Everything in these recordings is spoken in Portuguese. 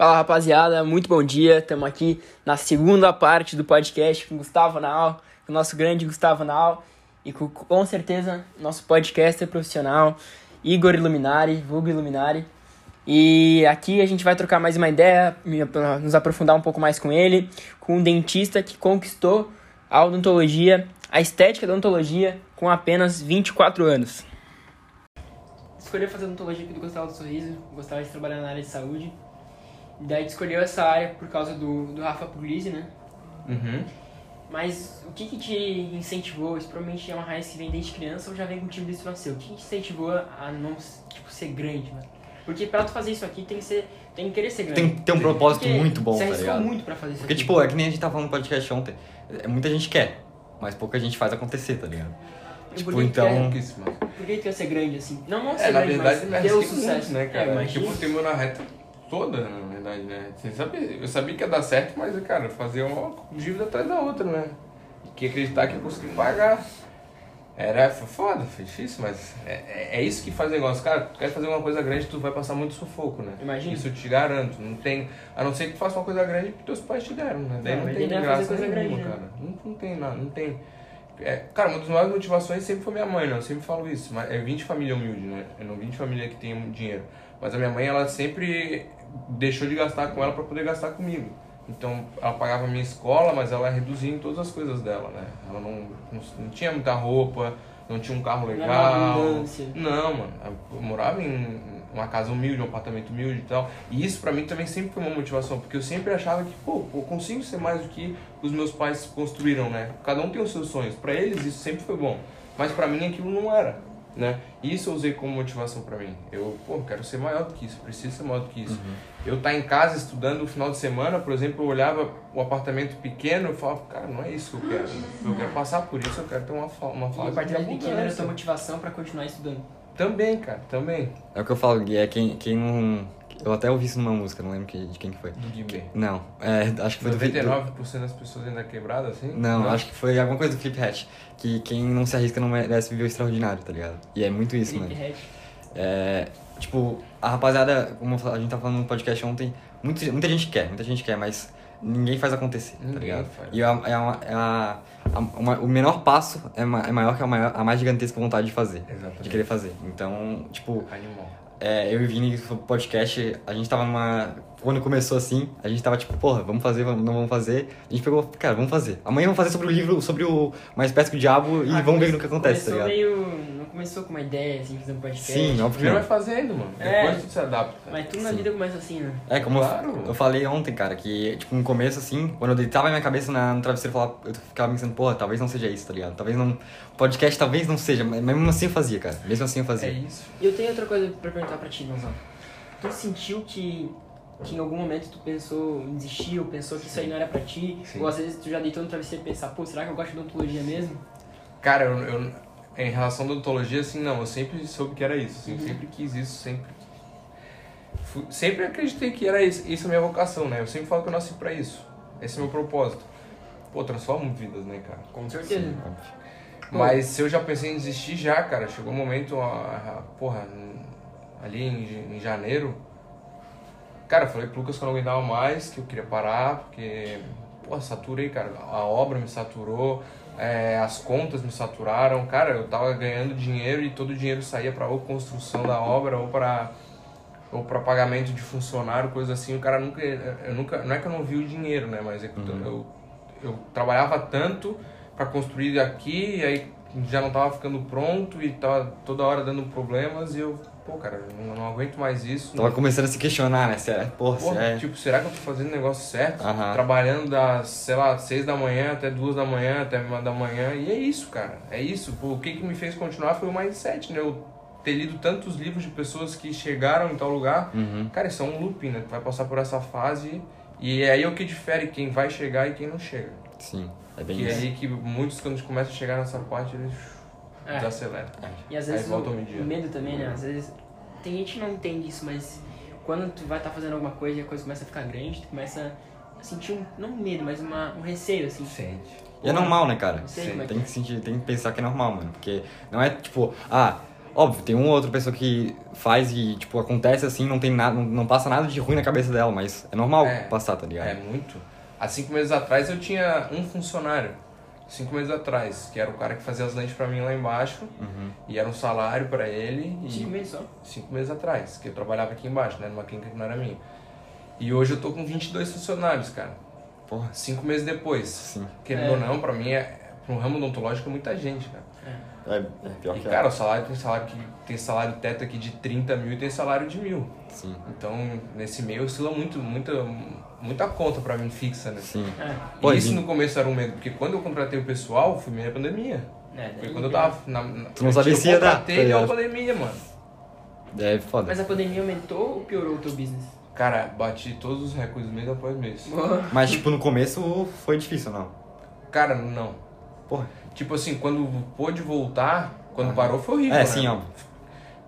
Fala rapaziada, muito bom dia. Estamos aqui na segunda parte do podcast com Gustavo Nau, com o nosso grande Gustavo Nau e com, com certeza nosso podcaster profissional Igor Iluminari, vulgo Iluminari. E aqui a gente vai trocar mais uma ideia, nos aprofundar um pouco mais com ele, com um dentista que conquistou a odontologia, a estética da odontologia com apenas 24 anos. Escolheu fazer odontologia aqui do Gustavo do Sorriso, gostava de trabalhar na área de saúde. E daí escolheu essa área por causa do, do Rafa Puglisi, né? Uhum. Mas o que, que te incentivou? Isso provavelmente é uma raiz que vem desde criança ou já vem contigo desde nasceu? O que, que te incentivou a não tipo, ser grande, mano? Porque pra tu fazer isso aqui tem que ser. Tem que querer ser grande. Tem que ter um propósito Porque muito bom, Você tá ligado? muito pra fazer isso Porque, aqui. tipo, é que nem a gente tava falando no podcast ontem. É, Muita gente quer, mas pouca gente faz acontecer, tá ligado? E Tipo, por que que então. é? Por que tu quer ser grande assim? Não, não ser É, na grande, verdade, me mas ter o sucesso. muito, né, É, cara? imagina. tipo, tem na reta toda, na verdade, né? Você sabia, eu sabia que ia dar certo, mas, cara, fazer uma dívida atrás da outra, né? E que acreditar que eu consegui pagar. Era foda, foi difícil, mas é, é, é isso que faz negócio. Cara, tu quer fazer uma coisa grande, tu vai passar muito sufoco, né? Imagina. Isso eu te garanto. Não tem, a não ser que tu faça uma coisa grande que teus pais te deram, né? Daí Não, não, tem graça nenhuma, grande, né? cara. Não, não tem nada, não tem. É, cara, uma das maiores motivações sempre foi minha mãe, né? Eu sempre falo isso. Mas eu vim de família humilde, né? Eu não vim de família que tem dinheiro. Mas a minha mãe, ela sempre deixou de gastar com ela pra poder gastar comigo. Então, ela pagava a minha escola, mas ela reduzia em todas as coisas dela, né? Ela não, não, não tinha muita roupa, não tinha um carro Não legal. abundância. Não, mano. Eu morava em uma casa humilde, um apartamento humilde e tal. E isso pra mim também sempre foi uma motivação, porque eu sempre achava que, pô, eu consigo ser mais do que os meus pais construíram, né? Cada um tem os seus sonhos. Pra eles isso sempre foi bom, mas pra mim aquilo não era, né? E isso eu usei como motivação pra mim. Eu, pô, eu quero ser maior do que isso, preciso ser maior do que isso. Eu estar em casa estudando no final de semana, por exemplo, eu olhava o apartamento pequeno, eu falava, cara, não é isso que eu quero. Eu quero passar por isso, eu quero ter uma, uma E fase a partir de pequeno era a tua motivação pra continuar estudando. Também, cara, também. É o que eu falo, Gui, é quem, quem não. Eu até ouvi isso numa música, não lembro que- de quem que foi. Do Guimê. Não, é, acho que foi do Felipe- 99% das pessoas ainda quebradas, assim? Não, acho que foi alguma coisa do Flip Hatch. Que quem não se arrisca não merece viver o extraordinário, tá ligado? E é muito isso, Felipe mano. Red. É, tipo, a rapaziada, como a gente tava falando no podcast ontem, muita, muita gente quer, muita gente quer, mas ninguém faz acontecer, tá Ninguém ligado? faz. E a, é a, é a- a- uma- o menor passo é, ma- é maior que a, maior, a mais gigantesca vontade de fazer, Exatamente. de querer fazer. Então, tipo, Animal. É, eu e o Vini, podcast, a gente tava numa. Quando começou assim, a gente tava tipo, porra, vamos fazer, vamos, não vamos fazer. A gente pegou, cara, vamos fazer. Amanhã vamos fazer sobre o livro, sobre o Mais Perto que o Diabo e Ah, vamos ver no que acontece, tá ligado? meio. Não começou com uma ideia assim, fazer um podcast. Sim, óbvio que Primeiro vai fazendo, mano. É. Depois tu se adapta. Mas tudo na Sim. vida começa assim, né? É, como eu- Claro. eu, falei ontem, cara, que, tipo, no começo, assim, quando eu deitava a minha cabeça na, no travesseiro, eu, falava, eu ficava pensando, porra, talvez não seja isso, tá ligado? Talvez não. Podcast talvez não seja, mas mesmo assim eu fazia, cara. Mesmo assim eu fazia. É isso. E eu tenho outra coisa pra perguntar pra ti, Gonzalo. Tu sentiu que, que em algum momento tu pensou em desistir, ou pensou que isso aí não era pra ti? Sim. Ou às vezes tu já deitou no travesseiro e pensar, pô, será que eu gosto de odontologia mesmo? Cara, eu, eu- em relação à odontologia, assim, não, eu sempre soube que era isso, assim, Uhum. sempre quis isso, sempre. fu- sempre acreditei que era isso, isso é a minha vocação, né? Eu sempre falo que eu nasci pra isso. Esse é o meu propósito. Pô, transformo vidas, né, cara? Com certeza. Sim. Mas se eu já pensei em desistir já, cara, chegou um momento, a, a- porra, ali em, em janeiro, cara, eu falei pro Lucas que eu não aguentava mais, que eu queria parar, porque, porra, saturei, cara, a obra me saturou, é, as contas me saturaram, cara, eu tava ganhando dinheiro e todo o dinheiro saía pra ou construção da obra ou pra ou para pagamento de funcionário, coisa assim, o cara nunca, eu nunca, não é que eu não vi o dinheiro, né, mas é que eu- eu, eu trabalhava tanto para construir aqui, e aí já não tava ficando pronto e tava toda hora dando problemas e eu, pô, cara, eu não, não aguento mais isso. Tava começando a se questionar, né? Se é, porra, Pô, se é. tipo, será que eu tô fazendo o negócio certo? Trabalhando das, sei lá, seis da manhã até duas da manhã, até uma da manhã. E é isso, cara. É isso. Pô, o que, que me fez continuar foi o mindset, né? Eu ter lido tantos livros de pessoas que chegaram em tal lugar. Uhum. Cara, isso é um looping, né? Tu vai passar por essa fase e é aí o que difere quem vai chegar e quem não chega. Sim, é bem Que é isso. aí que muitos, quando começam a chegar nessa parte, eles É. desaceleram. E às vezes o, o medo também, né? Às vezes tem gente que não entende isso, mas quando tu vai estar fazendo alguma coisa e a coisa começa a ficar grande, tu começa a sentir um, não um medo, mas uma, um receio, assim. Sente. E é normal, né, cara? Sei é que Tem é. que sentir, tem que pensar que é normal, mano. Porque não é tipo, ah, Óbvio, tem uma ou outra pessoa que faz e, tipo, acontece assim, não tem nada, não, não passa nada de ruim na cabeça dela, mas é normal É. passar, tá ligado? É muito. Há cinco meses atrás eu tinha um funcionário. Cinco meses atrás, que era o cara que fazia as lentes pra mim lá embaixo. Uhum. E era um salário pra ele. E Cinco meses só. cinco meses atrás, que eu trabalhava aqui embaixo, né? Numa clínica que não era minha. E hoje eu tô com 22 funcionários, cara. Porra, Cinco meses depois. sim. Querendo É. ou não, pra mim, é, pra um ramo odontológico é muita gente, cara. É, é pior E, que cara, o salário tem salário que tem salário teto aqui de 30 mil e tem salário de mil. é. Sim, Então, nesse meio oscila muito, muita, muita conta pra mim fixa, né? sim. É. Pô, e isso no começo era um medo, porque quando eu contratei o pessoal, foi meio a pandemia. É, Foi quando eu tava na. na Tu não sabia se ia eu dar, contratei tá deu a pandemia, mano. É foda. Mas a pandemia aumentou ou piorou o teu business? Cara, bati todos os recordes mês após mês. Mas, tipo, no começo foi difícil, não? Cara, não. Porra. Tipo assim, quando pôde voltar, quando Aham. parou foi horrível. É, né? sim, ó.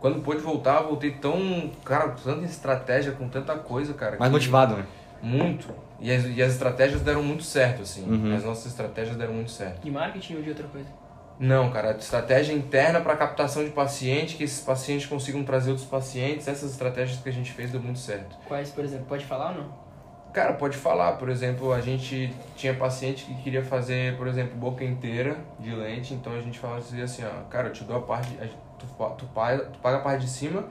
Quando pôde voltar, eu voltei tão. Cara, com tanta estratégia, com tanta coisa, cara. Mais que- motivado, né? Muito. E as, e as estratégias deram muito certo, assim. Uhum. As nossas estratégias deram muito certo. De marketing ou de outra coisa? Não, cara, estratégia interna para captação de paciente, que esses pacientes consigam trazer outros pacientes. Essas estratégias que a gente fez deu muito certo. Quais, por exemplo? Pode falar ou não? Cara, pode falar, por exemplo, a gente tinha paciente que queria fazer, por exemplo, boca inteira de lente, então a gente falava assim, ó, cara, eu te dou a parte, tu, tu, paga, tu paga a parte de cima,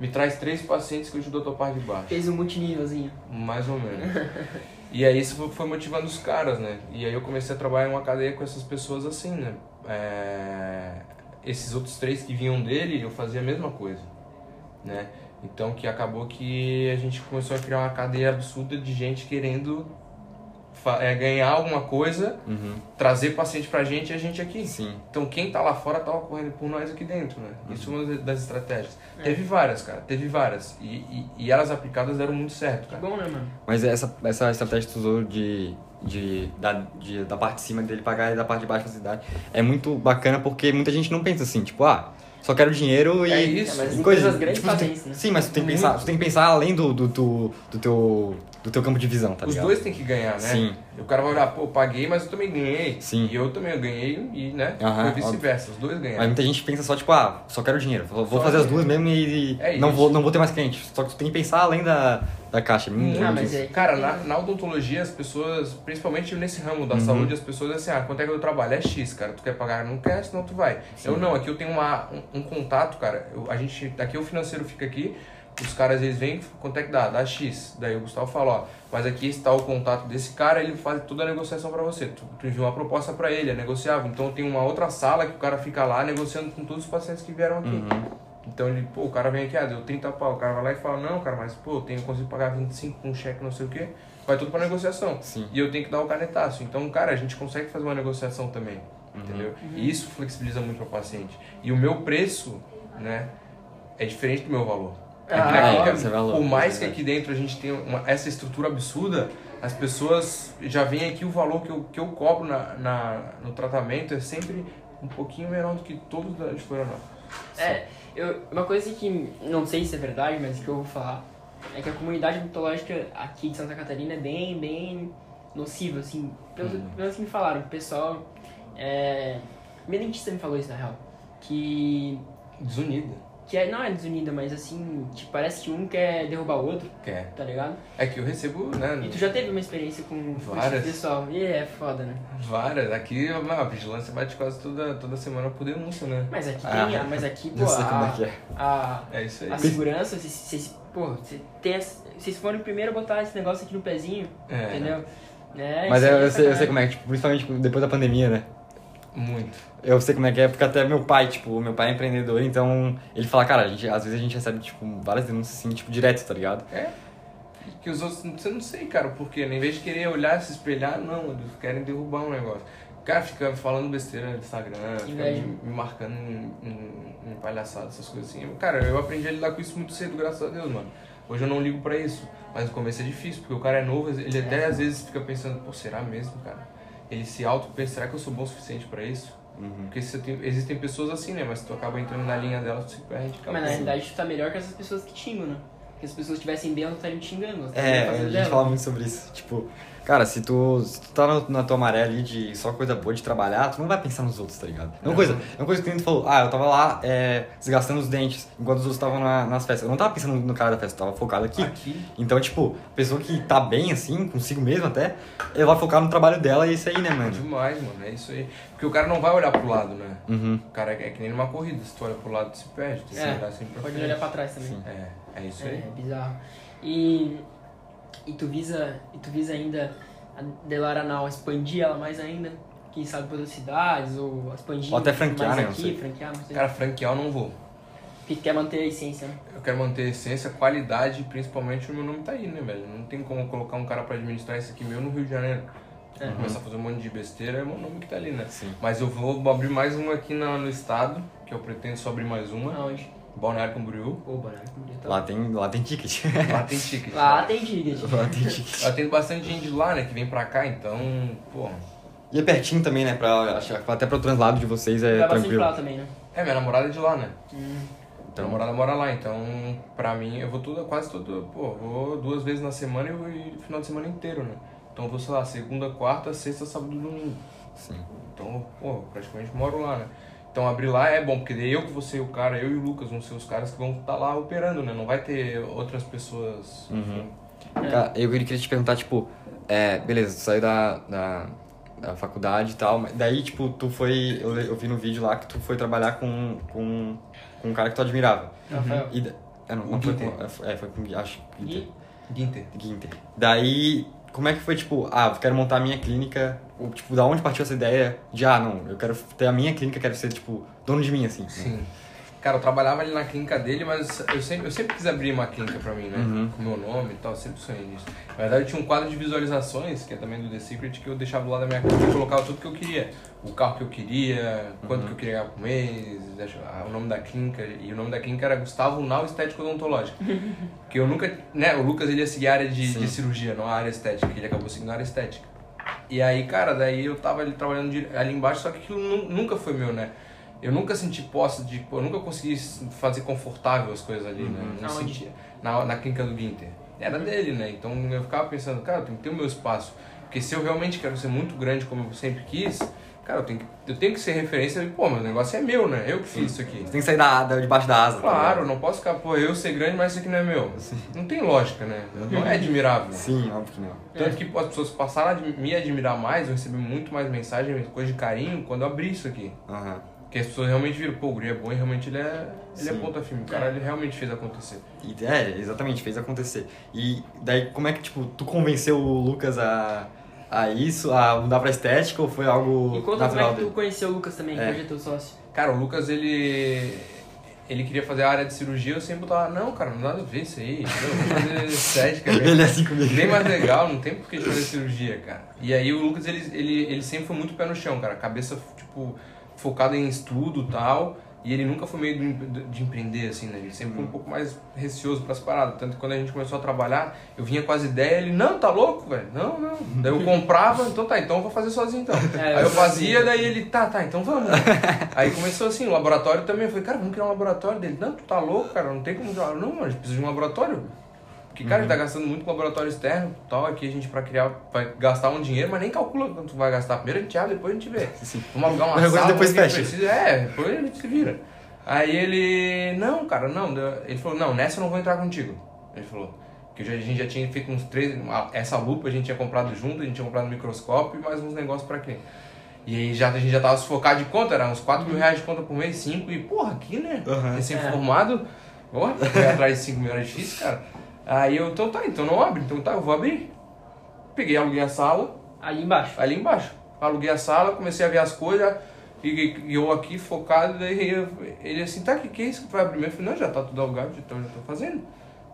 me traz três pacientes que eu te dou a tua parte de baixo. Fez um multinívelzinho. Mais ou menos. e aí isso foi- motivando os caras, né? E aí eu comecei a trabalhar em uma cadeia com essas pessoas assim, né? É, Esses outros três que vinham dele, eu fazia a mesma coisa, né? Então que acabou que a gente começou a criar uma cadeia absurda de gente querendo é, ganhar alguma coisa, Uhum. trazer paciente pra gente e a gente aqui. Sim. Então quem tá lá fora tá correndo por nós aqui dentro, né? Isso é uma das estratégias. É. Teve várias, cara, teve várias. E, e, e elas aplicadas deram muito certo, Que cara. bom, né, mano? Mas essa, essa estratégia que tu usou de, de, da, de, da parte de cima dele pagar e da parte de baixo facilidade é muito bacana porque muita gente não pensa assim, tipo, ah, só quero dinheiro e. É isso. É, mas e as coisa. empresas grandes Tipo, fazem tem- isso, né? Sim, mas tu tem que pensar, tu tem que pensar além do, do, do, do teu, do teu campo de visão, tá Os ligado? dois têm que ganhar, né? Sim. O cara vai olhar, pô, paguei, mas eu também ganhei. Sim. E eu também ganhei e, né? Aham, foi vice-versa. Os dois Mas ganharam. muita gente pensa só, tipo, ah, só quero dinheiro. Vou, Só fazer as duas mesmo e, É não, vou, não vou ter mais cliente. Só que tu tem que pensar além da, da caixa. Muito, Ah, muito mas é. Cara, na, na odontologia, as pessoas, principalmente nesse ramo da Uhum. saúde, as pessoas assim, ah, quanto é que eu trabalho? É X, cara. Tu quer pagar? Não quer, senão tu vai. Eu não, aqui eu tenho uma, um, um contato, cara. Eu- a gente, aqui o financeiro fica aqui, os caras eles vêm, quanto é que dá? Dá X. Daí o Gustavo fala, ó, mas aqui está o contato desse cara, ele faz toda a negociação pra você. Tu, tu envia uma proposta pra ele, é negociável. Então tem uma outra sala que o cara fica lá negociando com todos os pacientes que vieram aqui. Uhum. Então ele, pô, o cara vem aqui, ah, deu 30 pau. O cara vai lá e fala, não, cara, mas pô, eu tenho eu consigo pagar 25 com um cheque, não sei o quê. Vai tudo pra negociação. Sim. E eu tenho que dar o canetaço. Então, cara, a gente consegue fazer uma negociação também. Uhum. Entendeu? E isso flexibiliza muito para o paciente. E o meu preço, né, é diferente do meu valor. Ah, é, clínica, esse é valor, por mais que aqui dentro a gente tenha uma- essa estrutura absurda, as pessoas já veem aqui o valor que eu, que eu cobro na, na, no tratamento é sempre um pouquinho menor do que todos da- de Florianópolis. É, eu, uma coisa que não sei se é verdade, mas que eu vou falar, é que a comunidade odontológica aqui de Santa Catarina é bem, bem nociva, assim, pelos, Uhum. pelos que me falaram. O pessoal, é... Meu dentista me falou isso, na real, que... Desunida. Que é, não é desunida, mas assim, tipo, parece que um quer derrubar o outro, Quer. tá ligado? É que eu recebo, né? E tu já teve uma experiência com, Várias. pessoal. E é foda, né? Várias. Aqui a vigilância bate quase toda, toda semana por denúncia, né? Mas aqui Ah, tem, a- mas aqui, pô, Eu sei como a, é que é. a, É isso aí. a segurança, vocês, pô, vocês foram primeiro a botar esse negócio aqui no pezinho, É. entendeu? É, Mas isso eu, aí é eu, sei, eu sei como é, tipo, principalmente depois da pandemia, né? Muito. Eu sei como é que é, porque até meu pai, tipo, meu pai é empreendedor, então ele fala, cara, a gente, às vezes a gente recebe, tipo, várias denúncias assim, tipo, direto, tá ligado? É. Que os outros, você não sei, cara, porque né? em vez de querer olhar, se espelhar, não, eles querem derrubar um negócio. O cara fica falando besteira no Instagram, fica me, me marcando em, em, em palhaçada, essas coisas assim. Cara, eu aprendi a lidar com isso muito cedo, graças a Deus, mano. Hoje eu não ligo pra isso, mas no começo é difícil, porque o cara é novo, ele até às vezes fica pensando, pô, será mesmo, cara? Ele se auto-pensa, será que eu sou bom o suficiente pra isso? Uhum. Porque tem- existem pessoas assim, né? Mas tu acaba entrando na linha dela, tu se perde. Mas na realidade tu tá melhor que essas pessoas que xingam, né? que as pessoas estivessem bem, elas estariam te xingando. elas É, a gente dela. fala muito sobre isso. Tipo, cara, se tu, se tu tá na, tua maré ali de só coisa boa de trabalhar, tu não vai pensar nos outros, tá ligado? É uma Não. coisa, é uma coisa que o cliente falou, ah, eu tava lá é, desgastando os dentes enquanto os outros estavam na- nas festas. Eu não tava pensando no cara da festa, eu tava focado aqui. Aqui. Então, tipo, a pessoa que tá bem assim, consigo mesmo até, ela vai focar no trabalho dela e é isso aí, né, mano? Demais, mano. É isso aí. Porque o cara não vai olhar pro lado, né? Uhum. O cara é, é que nem numa corrida. Se tu olha pro lado, tu se perde. Tu tem É, que olhar sempre pra Pode frente. olhar pra trás também. É, é isso É, aí. é bizarro. E, e tu visa e tu visa ainda a Delaranal expandir ela mais ainda? Quem sabe para outras cidades ou expandir Ou até franquear, mais né, aqui, franquear, não sei. Cara, franquear eu não vou. Porque tu quer manter a essência, né? Eu quero manter a essência, qualidade principalmente o meu nome tá aí, né, velho? Não tem como colocar um cara pra administrar isso aqui meu no Rio de Janeiro. É. Começar a fazer um monte de besteira, é meu nome que tá ali, né? Sim. Mas eu vou abrir mais uma aqui na- no estado, que eu pretendo só abrir mais uma. Aonde? Balneário Camboriú. Ô, Banana, que bonito. Lá tem, lá tem ticket. Lá tem ticket. Lá tem ticket. lá tem ticket. Lá tem bastante gente de lá, né, que vem pra cá, então, pô. E é pertinho também, né? Pra, até pro translado de vocês é bastante tranquilo. pra lá também, né? É, minha namorada é de lá, né? Hum. Minha namorada mora lá, então, pra mim, eu vou toda, quase todo, pô, vou duas vezes na semana e vou ir final de semana inteiro, né? Então eu vou, sei lá, segunda, quarta, sexta, sábado e domingo. Sim. Então, pô, praticamente moro lá, né? Então abrir lá é bom, porque daí eu que ser o cara, eu e o Lucas vão ser os caras que vão estar lá operando, né? Não vai ter outras pessoas. Uhum. É. Cara, eu queria te perguntar, tipo, é, beleza, tu saiu da, da, da faculdade e tal, mas daí, tipo, tu foi, eu, eu vi no vídeo lá que tu foi trabalhar com, com, com um cara que tu admirava. Rafael. E, da- é, não, não foi com, é, foi com, acho que Gui? Ginter. Ginter. Daí, como é que foi, tipo, ah, eu quero montar a minha clínica, ou, tipo, da onde partiu essa ideia de, ah, não, eu quero ter a minha clínica, quero ser, tipo, dono de mim, assim. né? Sim. Cara, eu trabalhava ali na clínica dele, mas eu sempre, eu sempre quis abrir uma clínica pra mim, né? Uhum. Com meu nome e tal, eu sempre sonhei nisso. Na verdade, eu tinha um quadro de visualizações, que é também do The Secret, que eu deixava lado da minha clínica e colocava tudo que eu queria. O carro que eu queria, quanto que eu queria ganhar por mês, ah, o nome da clínica. E o nome da clínica era Gustavo Nau Estético Odontológico. Porque eu nunca... Né, o Lucas, ele ia seguir a área de, de cirurgia, não a área estética. Ele acabou seguindo a área estética. E aí, cara, daí eu tava ali trabalhando ali embaixo, só que aquilo nu- nunca foi meu, né? Eu nunca senti posse de. pô, Eu nunca consegui fazer confortável as coisas ali, né? Não Aonde? sentia. Na, na clínica do Ginter. Era dele, né? Então eu ficava pensando, cara, tenho que ter o meu espaço. Porque se eu realmente quero ser muito grande como eu sempre quis, cara, eu tenho que, eu tenho que ser referência. Pô, meu negócio é meu, né? Eu que fiz isso aqui. Você tem que sair da, da, debaixo da asa. tá Claro, ligado? não posso ficar, pô, eu ser grande, mas isso aqui não é meu. Não tem lógica, né? Não é admirável. Sim, óbvio que não. Tanto que as pessoas passaram a me admirar mais, eu recebi muito mais mensagem, coisa de carinho, quando eu abri isso aqui. Aham. Porque as pessoas realmente viram, pô, o guri é bom e realmente ele é, ele é Sim. ponta firme. O cara, ele realmente fez acontecer. E, é, exatamente, fez acontecer. E daí, como é que, tipo, tu convenceu o Lucas a, a isso, a mudar pra estética, ou foi algo E conta como é natural que tu dele? conheceu o Lucas também, que É. hoje é teu sócio. Cara, o Lucas, ele... Ele queria fazer a área de cirurgia, eu sempre botava, não, cara, não dá nada a ver isso aí. Eu vou fazer estética. Ele é assim comigo. Bem mais legal, não tem por que fazer cirurgia, cara. E aí o Lucas, ele, ele, ele sempre foi muito pé no chão, cara. Cabeça, tipo, focada em estudo e tal. E ele nunca foi meio de empreender, assim, né? Ele sempre foi um pouco mais receoso pras paradas. Tanto que quando a gente começou a trabalhar, eu vinha com as ideias, ele, não, tá louco, velho? Não, não. Daí eu comprava, então tá, então eu vou fazer sozinho então. É, aí eu fazia, daí ele, tá, tá, então vamos. aí começou assim, o laboratório também. Eu falei, cara, vamos criar um laboratório dele. Não, tu tá louco, cara, não tem como. Não, gente precisa de um laboratório. Porque, cara, a gente tá gastando muito com laboratório externo tal. Aqui a gente, pra criar, vai gastar um dinheiro, mas nem calcula quanto vai gastar. Primeiro a gente abre, depois a gente vê. Vamos alugar uma sala, depois fecha. Precisa. É, depois a gente se vira. Aí ele, não, cara, não. Ele falou, não, nessa eu não vou entrar contigo. Ele falou. Que a gente já tinha feito uns três. Essa lupa a gente tinha comprado junto, a gente tinha comprado um microscópio e mais uns negócios pra quê. E aí já, a gente já tava sufocado de conta, era uns 4 mil reais de conta por mês, 5, e porra, aqui né? Uhum. Recém-formado, porra, correr atrás de 5 mil era difícil, cara. Aí eu, então tá, então não abre, então tá, eu vou abrir. Peguei, aluguei a sala, Ali embaixo. ali embaixo. Aluguei a sala, comecei a ver as coisas, e, e eu aqui focado, daí eu- ele assim, tá, o que, que é isso que vai abrir? Eu falei, não, já tá tudo alugado, então já tô fazendo.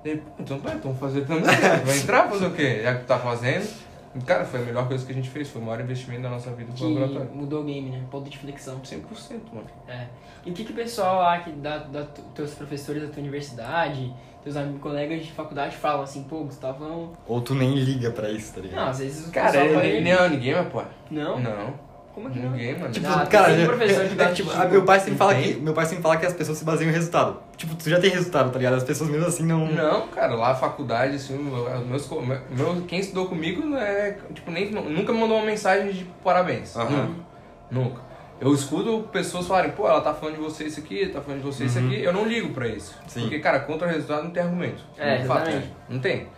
Daí, "Pô, então tá, então fazer também. Vai entrar, fazer o quê? Já que tá fazendo. E, cara, foi a melhor coisa que a gente fez, foi o maior investimento da nossa vida Que pro laboratório. mudou o game, né? Ponto de flexão. 100%, mano. É. E o que, que o pessoal lá, que da, da, teus professores da tua universidade, teus amigos, colegas de faculdade falam assim, pô, Gustavão. Ou tu nem liga pra isso, tá ligado? Não, às vezes o Cara, ele, vai. ele não, ninguém vai pô. Não? Não. Como que não? Ninguém, mano. Tipo, Ah, cara, tem é- professor é- que é tipo, de- meu pai sempre fala que meu pai sempre fala que as pessoas se baseiam em resultado. Tipo, tu já tem resultado, tá ligado? As pessoas mesmo assim não Não, cara, lá a faculdade, assim, meu- meus, meu, quem estudou comigo é, tipo, nem, nunca me mandou uma mensagem de parabéns. Aham. Nunca. Nunca. Eu escuto pessoas falarem, pô, ela tá falando de você isso aqui, tá falando de você isso aqui. Eu não ligo pra isso. Sim. Porque, cara, contra o resultado não tem argumento. É, Não fato, exatamente. né? Não tem.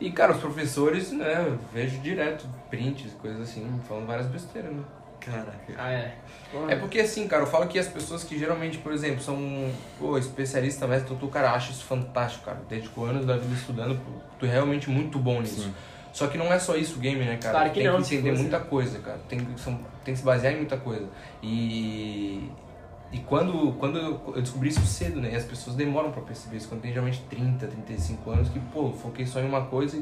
E, cara, os professores, né, eu vejo direto prints, coisas assim, falando várias besteiras, né? Caraca. Ah, é. É porque assim, cara, eu falo que as pessoas que geralmente, por exemplo, são pô, especialistas mestre, tu, cara, acha isso fantástico, cara. Dedicou anos da vida estudando, pô, tu é realmente muito bom nisso. Sim. Só que não é só isso o game, né, cara? Claro que tem não, que entender fosse. muita coisa, cara. Tem, que- são, tem que se basear em muita coisa. E. E quando, quando eu descobri isso cedo, né? E as pessoas demoram pra perceber isso. Quando tem geralmente 30, 35 anos, que, pô, eu foquei só em uma coisa e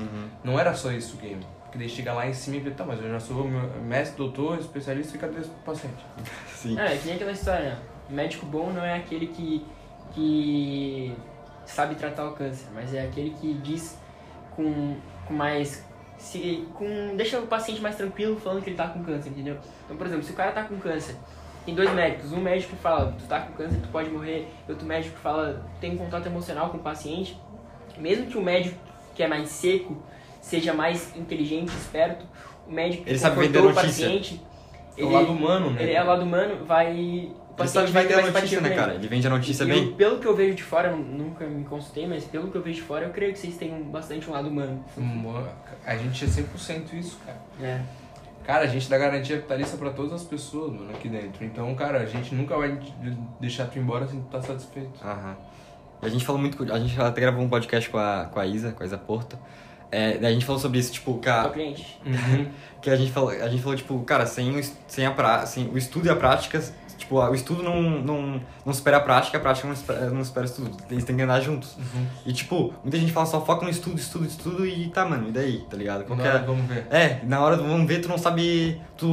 Uhum. não era só isso o game. Porque daí chega lá em cima e vê, tá, mas eu já sou mestre, doutor, especialista e cadê esse paciente? Sim. É, que nem aquela história, né? Médico bom não é aquele que, que sabe tratar o câncer, mas é aquele que diz com mais. Se, com, deixa o paciente mais tranquilo falando que ele tá com câncer, entendeu? Então, por exemplo, se o cara tá com câncer, tem dois médicos, um médico fala, tu tá com câncer, tu pode morrer, outro médico fala, tem um contato emocional com o paciente, mesmo que o médico que é mais seco seja mais inteligente, esperto, o médico que Ele sabe vender o notícia. paciente, É o lado humano, né? ele é o lado humano, vai. Paciente sabe vai vender ter a notícia, né, cara? ele. Vende a notícia E bem. eu- pelo que eu vejo de fora, eu nunca me consultei, mas pelo que eu vejo de fora, eu creio que vocês têm bastante um lado humano. Hum, A gente é 100% isso, cara. É. Cara, a gente dá garantia vitalícia pra todas as pessoas, mano, aqui dentro. Então, cara, a gente nunca vai deixar tu ir embora sem tu tá satisfeito. Aham. A gente falou muito. A gente até gravou um podcast com a, com a Isa, com a Isa Porta. É, daí a gente falou sobre isso, tipo, que, Ao a, cliente. que a gente falou, a gente falou, tipo, cara, sem sem a pra, sem o estudo e a prática, tipo, o estudo não, não, não supera a prática, a prática não espera, não espera o estudo. Eles têm que andar juntos. E, tipo, muita gente fala só foca no estudo, estudo, estudo e tá, mano, e daí, tá ligado? Não, Qualquer, vamos ver. É, na hora do vamos ver, tu não sabe. Tu,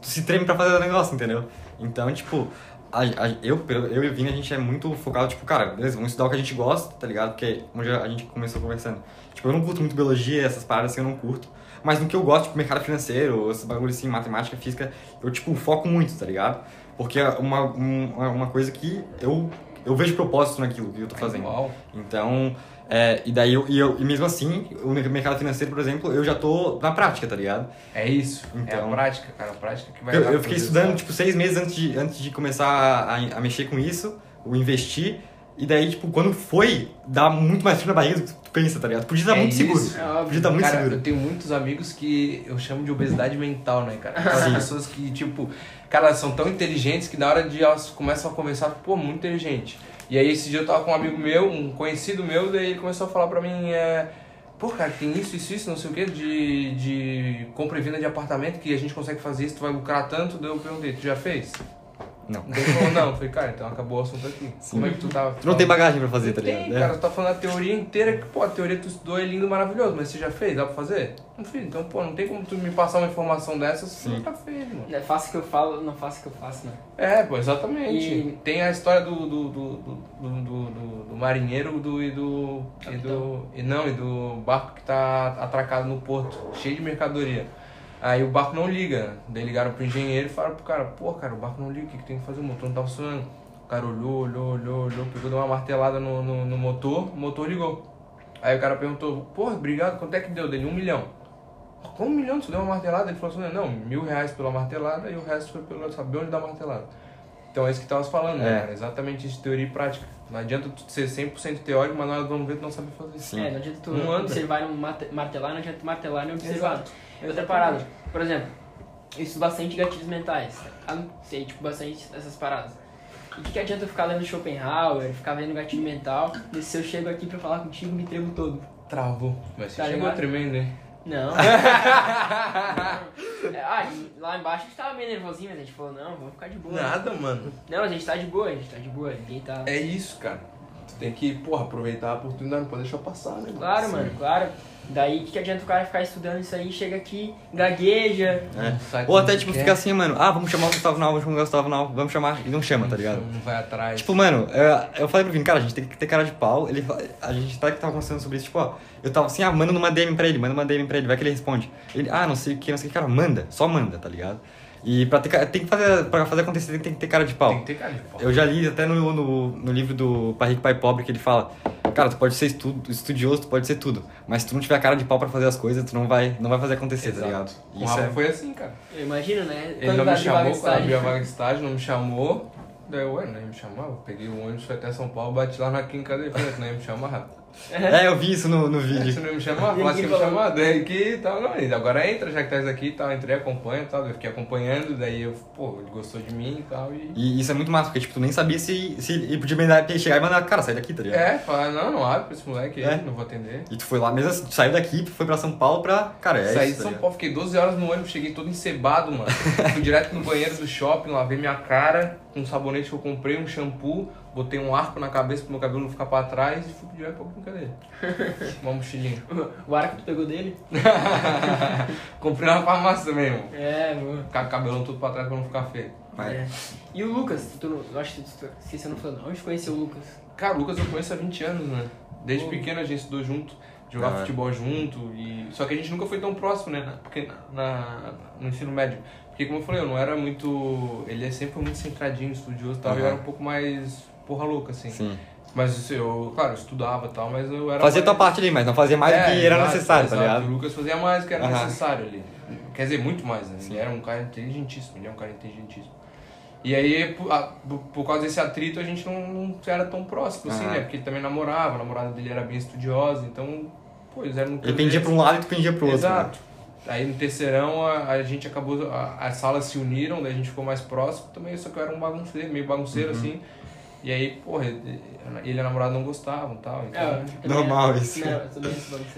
tu se treme pra fazer o negócio, entendeu? Então, tipo, a, a- eu, eu e o Vini, a gente é muito focado, tipo, cara, beleza, vamos estudar o que a gente gosta, tá ligado? Porque onde a gente começou conversando. Tipo, eu não curto muito biologia, essas paradas assim, eu não curto. Mas no que eu gosto, tipo, mercado financeiro, esses bagulhos assim, matemática, física, eu, tipo, foco muito, tá ligado? Porque é uma, um- uma coisa que eu, eu vejo propósito naquilo que eu tô fazendo. Uau. Então, é, e daí eu, e eu, e mesmo assim, o mercado financeiro, por exemplo, eu já tô na prática, tá ligado? É isso. é a Então- prática, cara. A prática que vai Eu, eu fiquei estudando, isso. tipo, seis meses antes de, antes de começar a, a mexer com isso, o investir, e daí, tipo, quando foi, dá muito mais frio na barriga do que tu pensa, tá ligado? Podia estar É muito isso. seguro. É. Podia estar muito cara, seguro. eu tenho muitos amigos que eu chamo de obesidade mental, né, cara? Aquelas Sim. pessoas que, tipo, cara, elas são tão inteligentes que na hora de elas começam a conversar, pô, muito inteligente. E aí esse dia eu tava com um amigo meu, um conhecido meu, daí ele começou a falar pra mim, é. Pô, cara, tem isso, isso, isso, não sei o que, de, de compra e venda de apartamento, que a gente consegue fazer isso, tu vai lucrar tanto, daí eu perguntei, tu já fez? Não. Falou, não, eu falei, cara, então acabou o assunto aqui. Como é que tu tava. Tu não tem bagagem pra fazer, tá Tem, ligado? É. cara, tu tá falando a teoria inteira que, pô, a teoria tu estudou é lindo, maravilhoso, mas você já fez? Dá pra fazer? Não fiz, então, pô, não tem como tu me passar uma informação dessas se Sim. nunca fez, mano. É fácil o que eu falo, não faço o que eu faço, não. É, pô, exatamente. E- Tem a história do, do, do, do, do, do- do- do marinheiro do, e do. E do. E não, e do barco que tá atracado no porto, cheio de mercadoria. Aí o barco não liga. Daí ligaram pro engenheiro e falaram pro cara, pô, cara, o barco não liga, o que, que tem que fazer? O motor não tá funcionando. O cara olhou, olhou, olhou, olhou, pegou, deu uma martelada no, no, no motor, o motor ligou. Aí o cara perguntou, porra, obrigado, quanto é que deu? Dele um milhão. Como um milhão? Tu deu uma martelada? Ele falou assim, não, mil reais pela martelada e o resto foi pelo saber onde dá a martelada. Então é isso que tava falando, né? É. cara? Exatamente isso, teoria e prática. Não adianta tu ser 100% teórico, mas na hora do vamos ver tu não sabe fazer isso. Sim. É, não adianta tu Não observar e martelar, não adianta tu martelar nem observar. Exato. E outra parada, por exemplo, eu estudo bastante gatilhos mentais. tá? Eu sei, tipo, bastante essas paradas. E o que, que adianta eu ficar lendo Schopenhauer, ficar vendo gatilho mental, e se eu chego aqui pra falar contigo, me tremo todo. Travou. Mas você Tá chegou ligado? tremendo, hein? Não. É, ah, lá embaixo a gente tava meio nervosinho, mas a gente falou, não, vamos ficar de boa. Nada, mano. Não, a gente tá de boa, a gente tá de boa, ninguém tá. É isso, cara. Tu tem que, porra, aproveitar a oportunidade, não pode deixar passar, né? mano? Claro, mano, claro. Daí o que, que adianta o cara ficar estudando isso aí, chega aqui, gagueja. É. Ou até, tipo, quer. ficar assim, mano, ah, vamos chamar o Gustavo Nau, vamos chamar o Gustavo Nau, vamos chamar, e não chama, tá ligado? Não vai atrás. Tipo, mano, eu, eu falei pro Vini, cara, a gente tem que ter cara de pau. Ele, a gente tá que tava conversando sobre isso, tipo, ó, eu tava assim, ah, manda uma DM pra ele, manda uma DM pra ele, vai que ele responde. Ele, ah, não sei o que, não sei o que, cara, manda, só manda, tá ligado? E pra ter, tem que fazer, pra fazer acontecer tem que ter cara de pau. Tem que ter cara de pau. Eu já li até no, no, no livro do Pai Rico, Pai Pobre que ele fala Cara, tu pode ser estu- estudioso, tu pode ser tudo Mas se tu não tiver cara de pau pra fazer as coisas, tu não vai, não vai fazer acontecer, tá ligado? Com o Isso Rafa é... foi assim, cara. Eu imagino, né? Ele não me chamou, de quando abriu a vaga de estágio, não me chamou. Daí eu, ué, não ia me chamar. Eu peguei o ônibus, fui até São Paulo, bati lá na quinca dele. Falei, não ia me rápido. É, eu vi isso no, no É, Você vídeo não ia me chamar? Falasse que ia me chamar. Daí que tal, não. e Agora entra, já que tá aqui e tal. Entrei, acompanha e tal. Eu fiquei acompanhando, daí eu, pô, ele gostou de mim e tal. E. E isso é muito massa, porque tipo, tu nem sabia se, se ele podia mandar, chegar e mandar, cara, sai daqui, tá ligado? É, fala, não, não abre pra esse moleque aí, É. não vou atender. E tu foi lá mesmo assim, tu saiu daqui, foi pra São Paulo pra. Cara, é Saí isso. de tá São? Paulo, fiquei 12 horas no ônibus, cheguei todo encebado, mano. Fui direto no banheiro do shopping, lavei minha cara um sabonete que eu comprei, um shampoo, botei um arco na cabeça pro meu cabelo não ficar pra trás e fui direto pra brincadeira. Uma mochilinha. O arco que tu pegou dele? comprei na farmácia também, mano. É. Ficar com o cabelão todo pra trás pra não ficar feio. Mas- É. E o Lucas? Tu, não- eu acho que tu esqueci não falando. Onde conheceu o Lucas? Cara, o Lucas eu conheço há 20 anos, né? Desde Pô. pequeno a gente estudou junto, jogava Da hora. futebol junto, e... só que a gente nunca foi tão próximo, né? Porque na, na- no ensino médio. Porque como eu falei, eu não era muito. Ele é sempre muito centradinho, estudioso e tal, e eu era um pouco mais porra louca, assim. Sim. Mas eu, claro, eu estudava e tal, mas eu era. Fazia mais... tua parte ali, mas não fazia mais do É, que era exato, necessário, tá ligado? O Lucas fazia mais do que era Aham. necessário ali. Quer dizer, muito mais, né? Ele era um cara inteligentíssimo, ele é um cara inteligentíssimo. E aí, por, a- por- causa desse atrito, a gente não, não era tão próximo, assim, né? Porque ele também namorava, a namorada dele era bem estudiosa, então, pô, eles eram no Ele pendia pra um lado e tu pendia pro outro. Exato. Aí no terceirão a, a gente acabou, a- as salas se uniram, daí a gente ficou mais próximo também, só que eu era um bagunceiro, meio bagunceiro Uhum. assim. E aí, porra, ele ele e a namorada não gostavam e tal. Então, É, eu também- Normal isso. Não.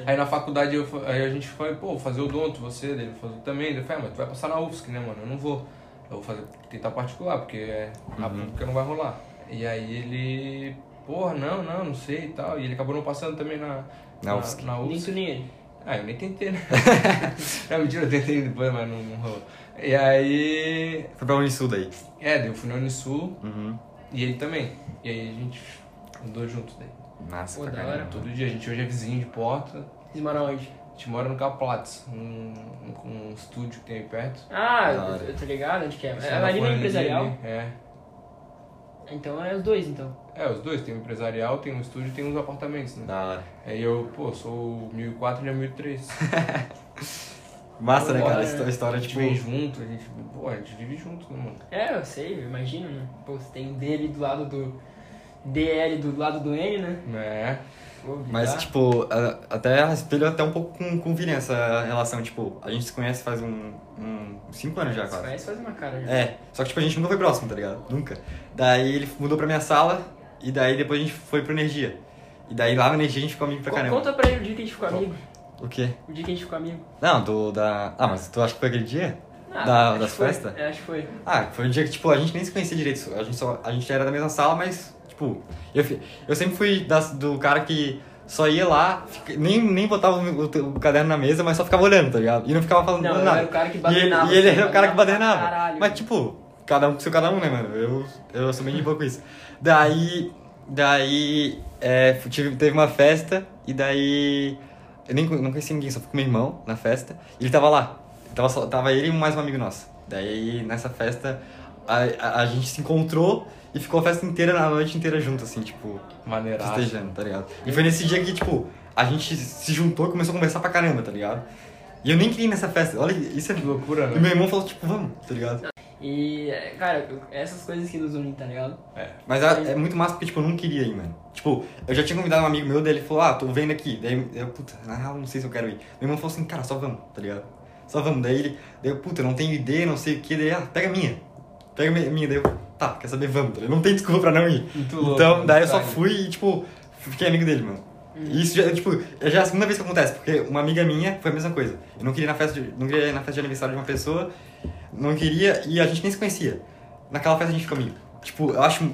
Aí na faculdade eu, aí a gente foi, pô, vou fazer o donto, você, dele fazer também. Ele falou, ah, mas tu vai passar na UFSC, né, mano? Eu não vou. Eu vou fazer, tentar particular, porque é, a Uhum. pública não vai rolar. E aí ele, porra, não, não, não sei e tal. E ele acabou não passando também na, Na UFSC. Na, Nem UFSC. tu nem ele. Ah, eu nem tentei, né? não, mentira, eu tentei depois, mas não, não rolou. E aí, Foi pra Unisul daí. é, daí eu fui na Unisul Uhum. e ele também. E aí a gente andou juntos daí. Massa, Pô, pra da hora. Todo dia, a gente hoje é vizinho de porta. Vocês moram onde? A gente mora no Caplatz, um, um, um estúdio que tem aí perto. Ah, eu, eu tô ligado onde que é. É ali na falando empresarial. dele, É. Então é os dois, então. É, os dois, tem um empresarial, tem um estúdio e tem uns apartamentos, né? Da hora. Aí eu, pô, sou 1004 e é 1003. Massa, né, cara? hora, Essa história, A gente tipo. vem junto, a gente, pô, a gente vive junto, né, mano? É, eu sei, eu imagino, né? Pô, você tem D ali do lado do. DL do lado do N, né? É. Mas, tipo, a- até espelho até um pouco com, com o Vini essa relação. Tipo, a gente se conhece faz um. um cinco anos já, quase. conhece faz uma cara já. É, só que tipo, a gente nunca foi próximo, tá ligado? Nunca. Daí ele mudou pra minha sala e daí depois a gente foi pro Energia. E daí lá na Energia a gente ficou amigo pra Co- caramba. Conta pra ele o dia que a gente ficou amigo. O quê? O dia que a gente ficou amigo. Não, do da. Ah, mas tu acha que foi aquele dia? Ah, Da- das festas? É, acho que foi. Ah, foi um dia que, tipo, a gente nem se conhecia direito. A gente, só, a gente era da mesma sala, mas, tipo, eu, eu sempre fui das, do cara que só ia lá, nem, nem botava o, o- caderno na mesa, mas só ficava olhando, tá ligado? E não ficava falando Não, nada. era o cara que e ele, e ele assim, era o cara que badernava caralho. Mas, tipo, cada um com seu cada um, né, mano? Eu, eu sou bem de boa com isso. Daí, daí, é, tive, teve uma festa, e daí, eu nem não conhecia ninguém, só fui com meu irmão na festa, e ele tava lá. Tava, só, tava ele e mais um amigo nosso. Daí, nessa festa, a, a, a gente se encontrou e ficou a festa inteira, a noite inteira junto, assim, tipo, Maneiraço. festejando, tá ligado? E foi nesse dia que, tipo, a gente se juntou e começou a conversar pra caramba, tá ligado? E eu nem queria ir nessa festa. Olha, isso é Que loucura, E né? meu irmão falou, tipo, vamos, tá ligado? E, é, cara, essas coisas que nos unem, tá ligado? É. Mas é, é muito massa porque, tipo, eu não queria ir, mano. Tipo, eu já tinha convidado um amigo meu, daí ele falou, ah, tô vendo aqui. Daí eu, puta, na real, não sei se eu quero ir. Meu irmão falou assim, cara, só vamos, tá ligado? Só vamos. Daí ele, daí eu, puta, eu não tenho ideia, não sei o que. Daí, ah, pega a minha. Pega a minha. Daí eu, tá, quer saber, vamos, tá? Não tem desculpa pra não ir. Muito louco, então, daí eu só fui e, tipo, fiquei amigo dele, mano. E isso já, tipo, é já a segunda vez que acontece, porque uma amiga minha foi a mesma coisa. Eu não queria ir na festa de, não queria ir na festa de aniversário de uma pessoa, não queria, e a gente nem se conhecia. Naquela festa a gente ficou amigo. Tipo, eu acho.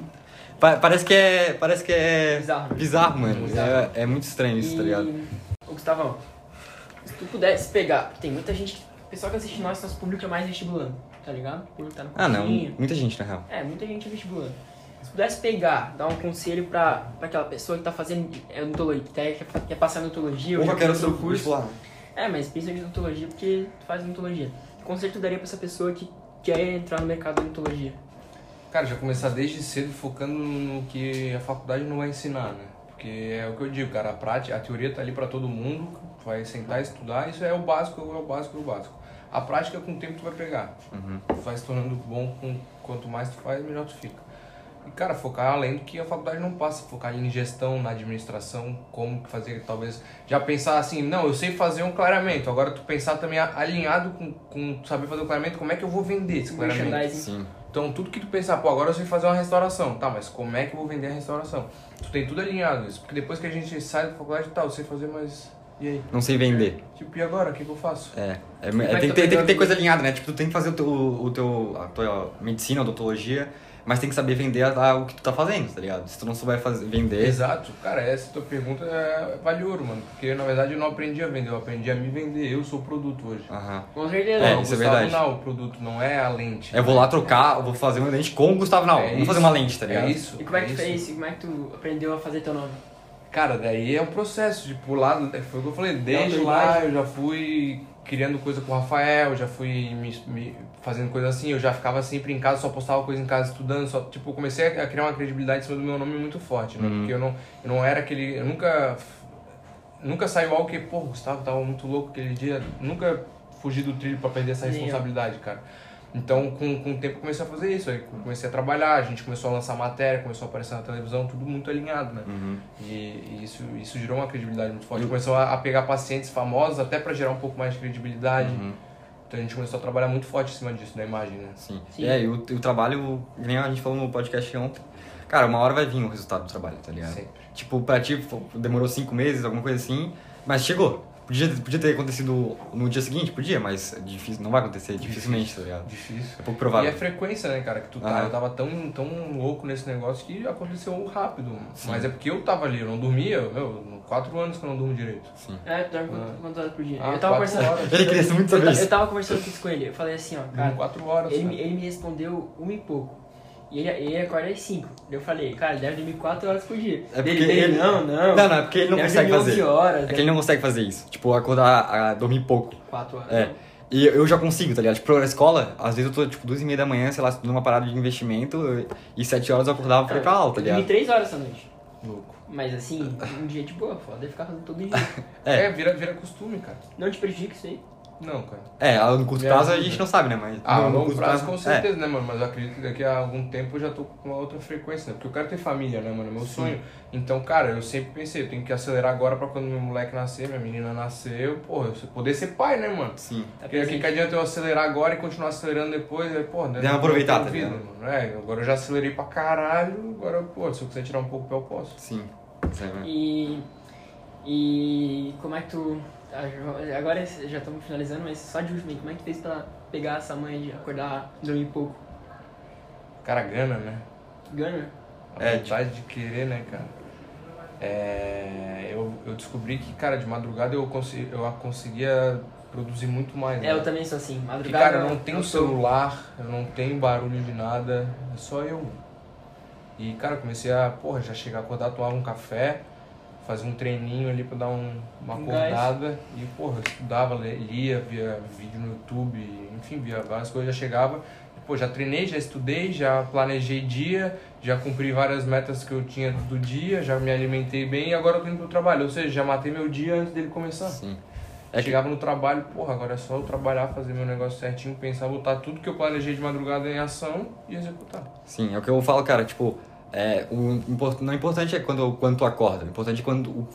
pa- parece que é. Parece que é. Bizarro. Bizarro, mano. Bizarro. É, é muito estranho isso, tá ligado? Ô, Gustavão, se tu pudesse pegar, tem muita gente, que- o pessoal que assiste nós, nosso público é mais vestibulando, tá ligado? Por estar no Ah, não. Muita gente, na real. É, muita gente é vestibulando. Se pudesse pegar, dar um conselho pra, pra aquela pessoa que tá fazendo é, odontologia, que quer, quer passar em odontologia, ou já começou o curso. lá. É, mas principalmente odontologia, porque tu faz odontologia. Que conselho tu daria pra essa pessoa que que é entrar no mercado da odontologia? Cara, já começar desde cedo focando no que a faculdade não vai ensinar, né? Porque é o que eu digo, cara, a prática, a teoria tá ali para todo mundo, vai sentar e estudar, isso é o básico, é o básico, é o básico. A prática com o tempo tu vai pegar. Uhum. Tu vai se tornando bom com quanto mais tu faz, melhor tu fica. E cara, focar além do que a faculdade não passa, focar em gestão, na administração, como fazer, talvez já pensar assim, não, eu sei fazer um clareamento, agora tu pensar também alinhado com, com saber fazer o clareamento, como é que eu vou vender esse clareamento? Sim. Então, tudo que tu pensar, pô, agora eu sei fazer uma restauração. Tá, mas como é que eu vou vender a restauração? Tu tem tudo alinhado isso. Porque depois que a gente sai da faculdade, tá, eu sei fazer, mas... E aí? Não sei vender. Tipo, e agora? O que, que eu faço? É, é, é é, que tem, tu tem, tem que ter a coisa alinhada, né? Tipo, tu tem que fazer o teu, o teu, a tua medicina, odontologia, mas tem que saber vender a- o que tu tá fazendo, tá ligado? Se tu não souber fazer, vender... Exato. Cara, essa tua pergunta é vale ouro, mano. Porque, na verdade, eu não aprendi a vender. Eu aprendi a me vender. Eu sou o produto hoje. Aham. Com certeza. É, o isso é Gustavo verdade. não, o produto não é a lente. Eu vou lá trocar, eu vou fazer uma lente com o Gustavo Nau, É não fazer uma lente, tá É ligado? isso. E como é que tu isso. fez? Como é que tu aprendeu a fazer teu nome? Cara, daí é um processo, tipo, lá, foi o que eu falei, desde lá eu já fui criando coisa com o Rafael, já fui me, me fazendo coisa assim, eu já ficava sempre em casa, só postava coisa em casa estudando, só, tipo, comecei a criar uma credibilidade em cima do meu nome muito forte, né? Uhum. Porque eu não, eu não era aquele, eu nunca, nunca saiu algo que, pô, Gustavo tava muito louco aquele dia, nunca fugi do trilho pra perder essa responsabilidade, cara. Então, com, com o tempo, eu comecei a fazer isso. Aí comecei a trabalhar, a gente começou a lançar matéria, começou a aparecer na televisão, tudo muito alinhado, né? Uhum. E, e isso, isso gerou uma credibilidade muito forte. Começou a, a pegar pacientes famosos até para gerar um pouco mais de credibilidade. Uhum. Então a gente começou a trabalhar muito forte em cima disso, da imagem, né? Sim. Sim. É, e o, o trabalho, nem a gente falou no podcast ontem, cara, uma hora vai vir o resultado do trabalho, tá ligado? Sempre. Tipo, pra ti demorou cinco meses, alguma coisa assim, mas chegou. Podia, podia ter acontecido no dia seguinte, podia, mas é difícil, não vai acontecer, dificilmente, tá ligado? Difícil. É pouco E provável. a frequência, né, cara, que tu tá. Eu tava tão, tão louco nesse negócio que aconteceu rápido. Mas é porque eu tava ali, eu não dormia, meu, quatro anos que eu não durmo direito. Sim. É, tu dorme Ah. quantas- horas por dia? Ah, eu tava conversando. horas. Ele queria muito Eu, saber ta- isso. eu tava conversando com ele. Eu falei assim, ó, Durmo cara. quatro horas. Ele, cara. me- ele me respondeu uma e pouco. E ele, ele acorda às 5. Eu falei, cara, ele deve dormir 4 horas por dia. É Dele- porque dele, ele- não, não. Não, não, é porque ele não Deve consegue fazer. 11 horas. É que ele não consegue fazer isso. Tipo, acordar, a dormir pouco. 4 horas. É. E eu já consigo, tá ligado? Tipo, pra escola, às vezes eu tô, tipo, duas e meia da manhã, sei lá, estudando uma parada de investimento, e sete horas eu acordava pra ir pra aula, tá Eu dormi ligado? 3 horas essa noite. Louco. Mas assim, um dia de boa, foda ficar fazendo todo dia. É. É, vira, vira costume, cara. Não te prejudica isso aí. Não, cara. É, no curto prazo a gente não sabe, né? Mas Ah, no, a no longo curto prazo com é. certeza, né, mano? Mas eu acredito que daqui a algum tempo eu já tô com uma outra frequência, né? Porque eu quero ter família, né, mano? É meu sonho. Então, cara, eu sempre pensei, eu tenho que acelerar agora pra quando meu moleque nascer, minha menina nascer, eu, porra, eu poder ser pai, né, mano? Sim. Tá Porque o que, adianta eu acelerar agora e continuar acelerando depois? É, porra, né? Aproveitada, não tá vida, mano. É, agora eu já acelerei pra caralho, agora, pô, se eu quiser tirar um pouco, eu posso. Sim. Aí, né? E. E. Como é que tu. Agora já estamos finalizando, mas só de último, como é que fez pra pegar essa manha de acordar, dormir pouco? Cara, gana, né? Gana? A É, vontade de querer, né, cara? É, eu, eu descobri que, cara, de madrugada eu, consegui, eu conseguia produzir muito mais. É, né? eu também sou assim. Porque, Madrugada. cara, eu não tenho eu celular, eu não tenho barulho de nada, é só eu. E, cara, eu comecei a, porra, já chegar a acordar, tomar um café, fazer um treininho ali pra dar um, uma Um gás. acordada. E, porra, eu estudava, lia, via vídeo no YouTube, enfim, via várias coisas, já chegava. E, pô, já treinei, já estudei, já planejei dia, já cumpri várias metas que eu tinha do dia, já me alimentei bem e agora eu tô indo pro trabalho. Ou seja, já matei meu dia antes dele começar. Sim. É que- Chegava no trabalho, porra, agora é só eu trabalhar, fazer meu negócio certinho, pensar, botar tudo que eu planejei de madrugada em ação e executar. Sim, é o que eu falo, cara, tipo, é, o não importante é quando, quando tu acorda, o importante é quando o,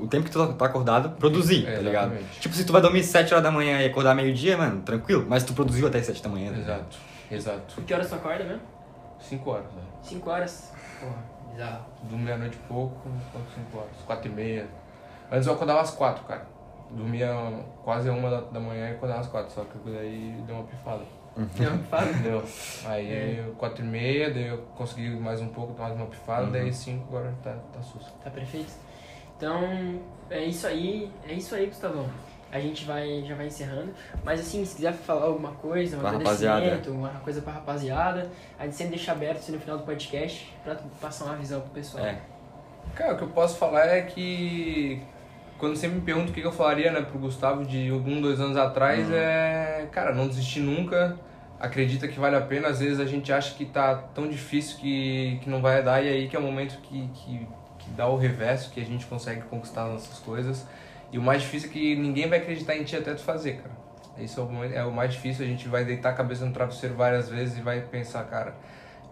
o, o tempo que tu tá acordado, produzir, É, tá ligado? exatamente. Tipo, se tu vai dormir 7 horas da manhã e acordar meio-dia, mano, tranquilo, mas tu produziu até 7 da manhã, tá? Exato, exato. Que horas tu acorda mesmo? Cinco horas, né? 5 horas. Porra, bizarro. Do meia-noite e pouco, quanto cinco horas? Quatro e meia. Antes eu acordava às quatro, cara. Dormia quase uma da, da manhã e acordava às quatro, só que daí deu uma pifada. Não, fala. Deu. Aí É. quatro e meia, daí eu consegui mais um pouco, mais uma pifada, Uhum. daí cinco, agora tá, tá sus. Tá perfeito. Então, é isso aí. É isso aí, Gustavão. A gente vai, já vai encerrando. Mas assim, se quiser falar alguma coisa, um Pra agradecimento, uma coisa pra rapaziada, a gente sempre deixa aberto assim, no final do podcast pra passar uma visão pro pessoal. É, Cara, o que eu posso falar é que quando você me pergunta o que eu falaria, né, pro Gustavo de um, dois anos atrás, Uhum. é, cara, não desistir nunca, acredita que vale a pena, às vezes a gente acha que tá tão difícil que, que não vai dar, e aí que é o momento que, que, que dá o reverso, que a gente consegue conquistar as nossas coisas. E o mais difícil é que ninguém vai acreditar em ti até tu fazer, cara. Isso é o, momento, é o mais difícil, a gente vai deitar a cabeça no travesseiro várias vezes e vai pensar, cara,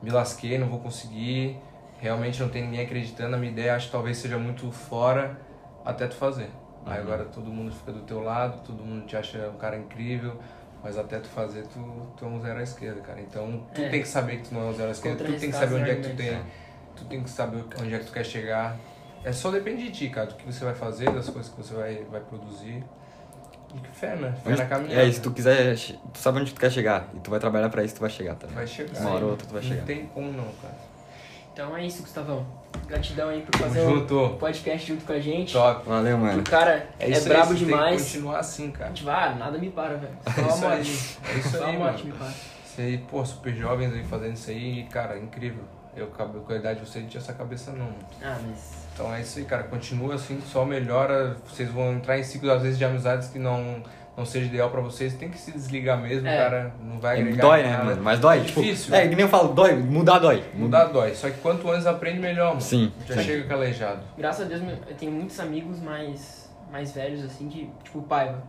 me lasquei, não vou conseguir, realmente não tem ninguém acreditando, a minha ideia acho que talvez seja muito fora até tu fazer. Aí Uhum. agora todo mundo fica do teu lado, todo mundo te acha um cara incrível, mas até tu fazer, tu, tu é um zero à esquerda, cara. Então tu É. tem que saber que tu não é um zero à esquerda, tu tem que saber onde é que tu tem, tu tem que saber onde é que tu quer chegar. É só depende de ti, cara, do que você vai fazer, das coisas que você vai, vai produzir. E que fé, né? Fé na caminhada. É, se tu quiser, tu sabe onde tu quer chegar. E tu vai trabalhar pra isso, tu vai chegar, tá? Vai chegar. Uma hora ou outra tu vai não chegar. tem como não, cara. Então é isso, Gustavão. Gratidão aí por fazer o junto. podcast junto com a gente. Top. Valeu, mano. O cara é, isso aí, brabo Tem demais. que continuar assim, cara. A gente vai, ah, nada me para, velho. É Só a isso aí. morte. É isso Só a aí, me mano. para. Você aí, pô, super jovens aí fazendo isso aí, cara, incrível. Eu, com a idade de vocês, não tinha essa cabeça não. Ah, mas. Então é isso aí, cara. Continua assim, só melhora. Vocês vão entrar em ciclos, às vezes, de amizades que não, não seja ideal pra vocês. Tem que se desligar mesmo, É. cara. Não vai É, agregar dói, né, mano? Mas dói. É tipo, difícil. É, que nem eu falo, dói. Mudar dói. Mudar dói. Só que quanto antes aprende, melhor, mano. Sim. Já chega calejado. Graças a Deus eu tenho muitos amigos mais, mais velhos, assim, que. Tipo o Paiva.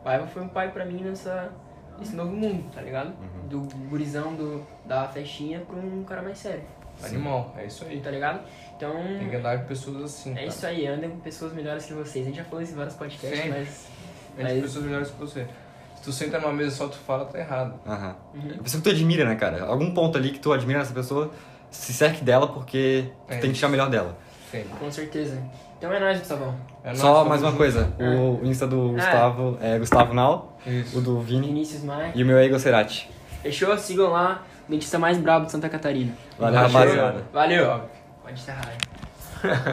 O Paiva foi um pai pra mim nessa, nesse novo mundo, tá ligado? Uhum. Do gurizão do, da festinha pra um cara mais sério, Animal. É isso aí. tá ligado? Então. Tem que andar com pessoas assim. É cara. isso aí, andem com pessoas melhores que vocês. A gente já falou isso em vários podcasts, Sempre. mas. Entre Mas- pessoas melhores que você. Se tu senta numa mesa e só tu fala, tá errado. Aham. Uhum. A pessoa que tu admira, né, cara? Algum ponto ali que tu admira nessa pessoa, se cerque dela porque tu É tem que tirar melhor dela. Sempre. Com certeza. Então é nóis, Gustavão. É nóis, Só tamo mais uma junto. coisa. Ah. O, Insta do Ah. Gustavo é Gustavo Nau, Isso. o do Vini Vinícius Maia. e o meu é Igor Cerati. Fechou? Sigam lá. O dentista mais brabo de Santa Catarina. Valeu, Valeu. rapaziada. Valeu. Pode encerrar aí.